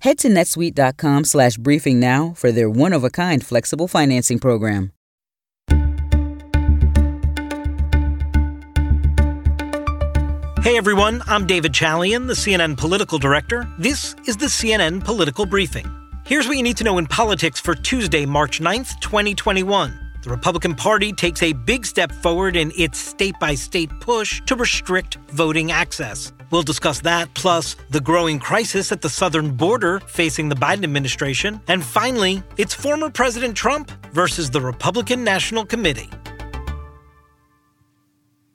Head to netsuite.com slash briefing now for their one of a kind flexible financing program. Hey everyone, I'm David Chalian, the CNN political director. This is the CNN Political Briefing. Here's what you need to know in politics for Tuesday, March 9th, 2021. The Republican Party takes a big step forward in its state by state push to restrict voting access. We'll discuss that, plus the growing crisis at the southern border facing the Biden administration. And finally, it's former President Trump versus the Republican National Committee.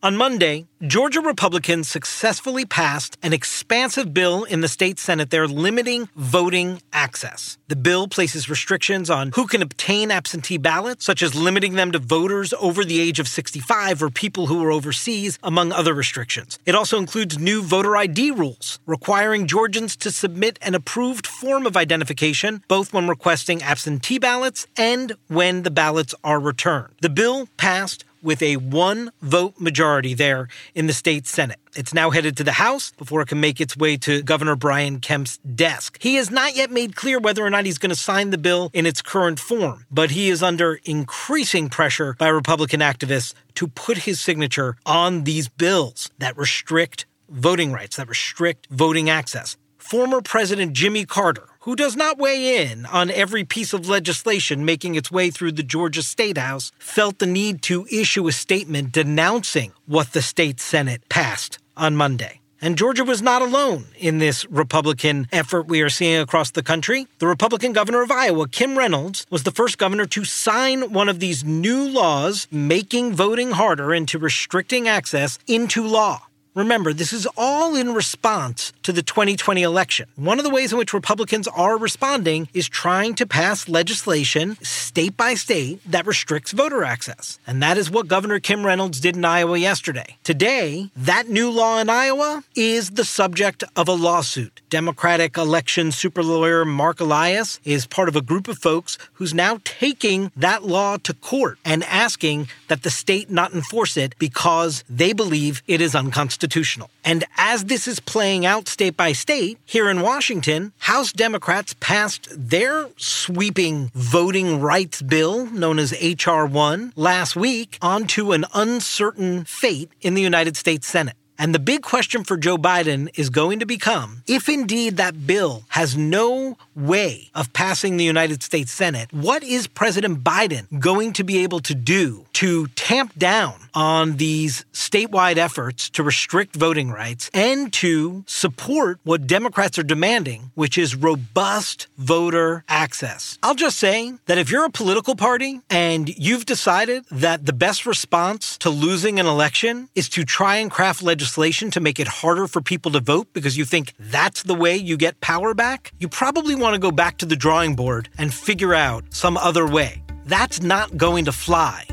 On Monday, Georgia Republicans successfully passed an expansive bill in the state Senate there limiting voting access. The bill places restrictions on who can obtain absentee ballots, such as limiting them to voters over the age of 65 or people who are overseas, among other restrictions. It also includes new voter ID rules, requiring Georgians to submit an approved form of identification, both when requesting absentee ballots and when the ballots are returned. The bill passed with a one vote majority there in the state Senate. It's now headed to the House before it can make its way to Governor Brian Kemp's desk. He has not yet made clear whether or not he's going to sign the bill in its current form, but he is under increasing pressure by Republican activists to put his signature on these bills that restrict voting rights, that restrict voting access. Former President Jimmy Carter, who does not weigh in on every piece of legislation making its way through the Georgia State House, felt the need to issue a statement denouncing what the state Senate passed on Monday. And Georgia was not alone in this Republican effort we are seeing across the country. The Republican governor of Iowa, Kim Reynolds, was the first governor to sign one of these new laws making voting harder and to restricting access into law. Remember, this is all in response to the 2020 election. One of the ways in which Republicans are responding is trying to pass legislation state by state that restricts voter access. And that is what Governor Kim Reynolds did in Iowa yesterday. Today, that new law in Iowa is the subject of a lawsuit. Democratic election super lawyer Mark Elias is part of a group of folks who's now taking that law to court and asking that the state not enforce it because they believe it is unconstitutional constitutional. And as this is playing out state by state, here in Washington, House Democrats passed their sweeping voting rights bill, known as H.R. 1, last week onto an uncertain fate in the United States Senate. And the big question for Joe Biden is going to become if indeed that bill has no way of passing the United States Senate, what is President Biden going to be able to do to tamp down on these statewide efforts to restrict voting rights and to support what Democrats are demanding, which is robust voter access? I'll just say that if you're a political party and you've decided that the best response to losing an election is to try and craft legislation, legislation to make it harder for people to vote because you think that's the way you get power back, you probably want to go back to the drawing board and figure out some other way. That's not going to fly.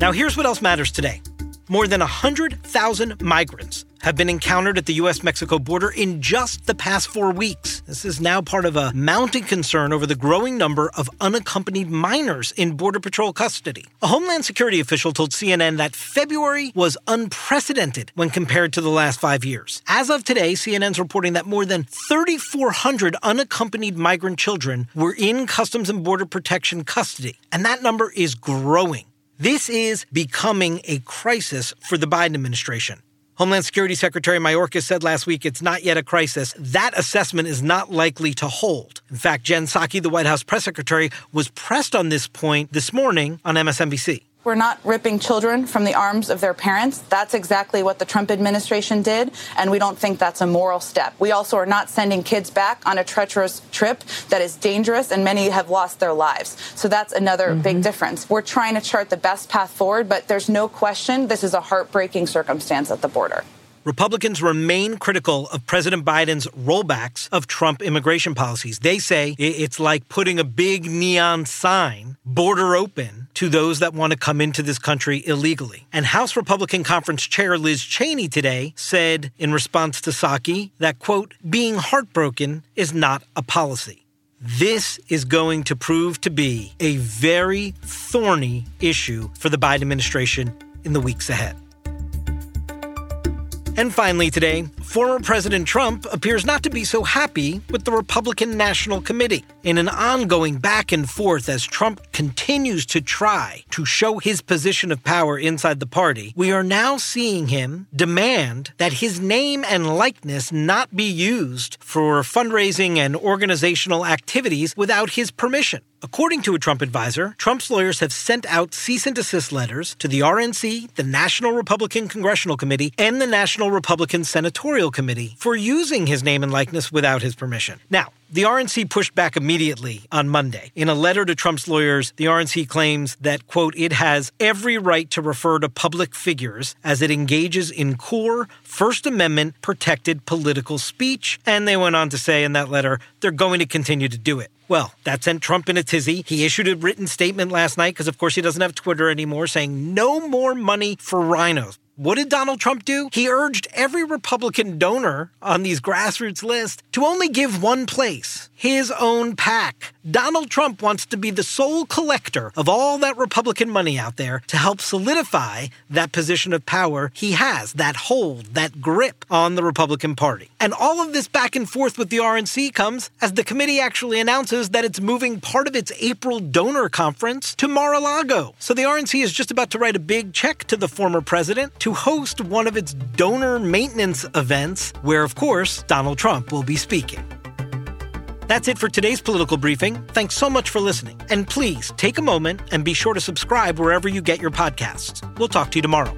Now, here's what else matters today more than 100,000 migrants have been encountered at the U.S. Mexico border in just the past four weeks. This is now part of a mounting concern over the growing number of unaccompanied minors in Border Patrol custody. A Homeland Security official told CNN that February was unprecedented when compared to the last five years. As of today, CNN's reporting that more than 3,400 unaccompanied migrant children were in Customs and Border Protection custody, and that number is growing. This is becoming a crisis for the Biden administration. Homeland Security Secretary Mayorkas said last week it's not yet a crisis. That assessment is not likely to hold. In fact, Jen Psaki, the White House press secretary, was pressed on this point this morning on MSNBC. We're not ripping children from the arms of their parents. That's exactly what the Trump administration did, and we don't think that's a moral step. We also are not sending kids back on a treacherous trip that is dangerous, and many have lost their lives. So that's another mm-hmm. big difference. We're trying to chart the best path forward, but there's no question this is a heartbreaking circumstance at the border. Republicans remain critical of President Biden's rollbacks of Trump immigration policies. They say it's like putting a big neon sign, border open, to those that want to come into this country illegally. And House Republican Conference Chair Liz Cheney today said in response to Psaki that, quote, being heartbroken is not a policy. This is going to prove to be a very thorny issue for the Biden administration in the weeks ahead. And finally, today, former President Trump appears not to be so happy with the Republican National Committee. In an ongoing back and forth as Trump continues to try to show his position of power inside the party, we are now seeing him demand that his name and likeness not be used for fundraising and organizational activities without his permission. According to a Trump advisor, Trump's lawyers have sent out cease and desist letters to the RNC, the National Republican Congressional Committee, and the National Republican Senatorial Committee for using his name and likeness without his permission. Now, the RNC pushed back immediately on Monday. In a letter to Trump's lawyers, the RNC claims that, quote, it has every right to refer to public figures as it engages in core First Amendment protected political speech. And they went on to say in that letter, they're going to continue to do it. Well, that sent Trump in a tizzy. He issued a written statement last night because, of course, he doesn't have Twitter anymore saying no more money for RINOs. What did Donald Trump do? He urged every Republican donor on these grassroots lists to only give one place his own PAC. Donald Trump wants to be the sole collector of all that Republican money out there to help solidify that position of power he has, that hold, that grip on the Republican Party. And all of this back and forth with the RNC comes as the committee actually announces that it's moving part of its April donor conference to Mar a Lago. So the RNC is just about to write a big check to the former president to host one of its donor maintenance events, where, of course, Donald Trump will be speaking. That's it for today's political briefing. Thanks so much for listening. And please take a moment and be sure to subscribe wherever you get your podcasts. We'll talk to you tomorrow.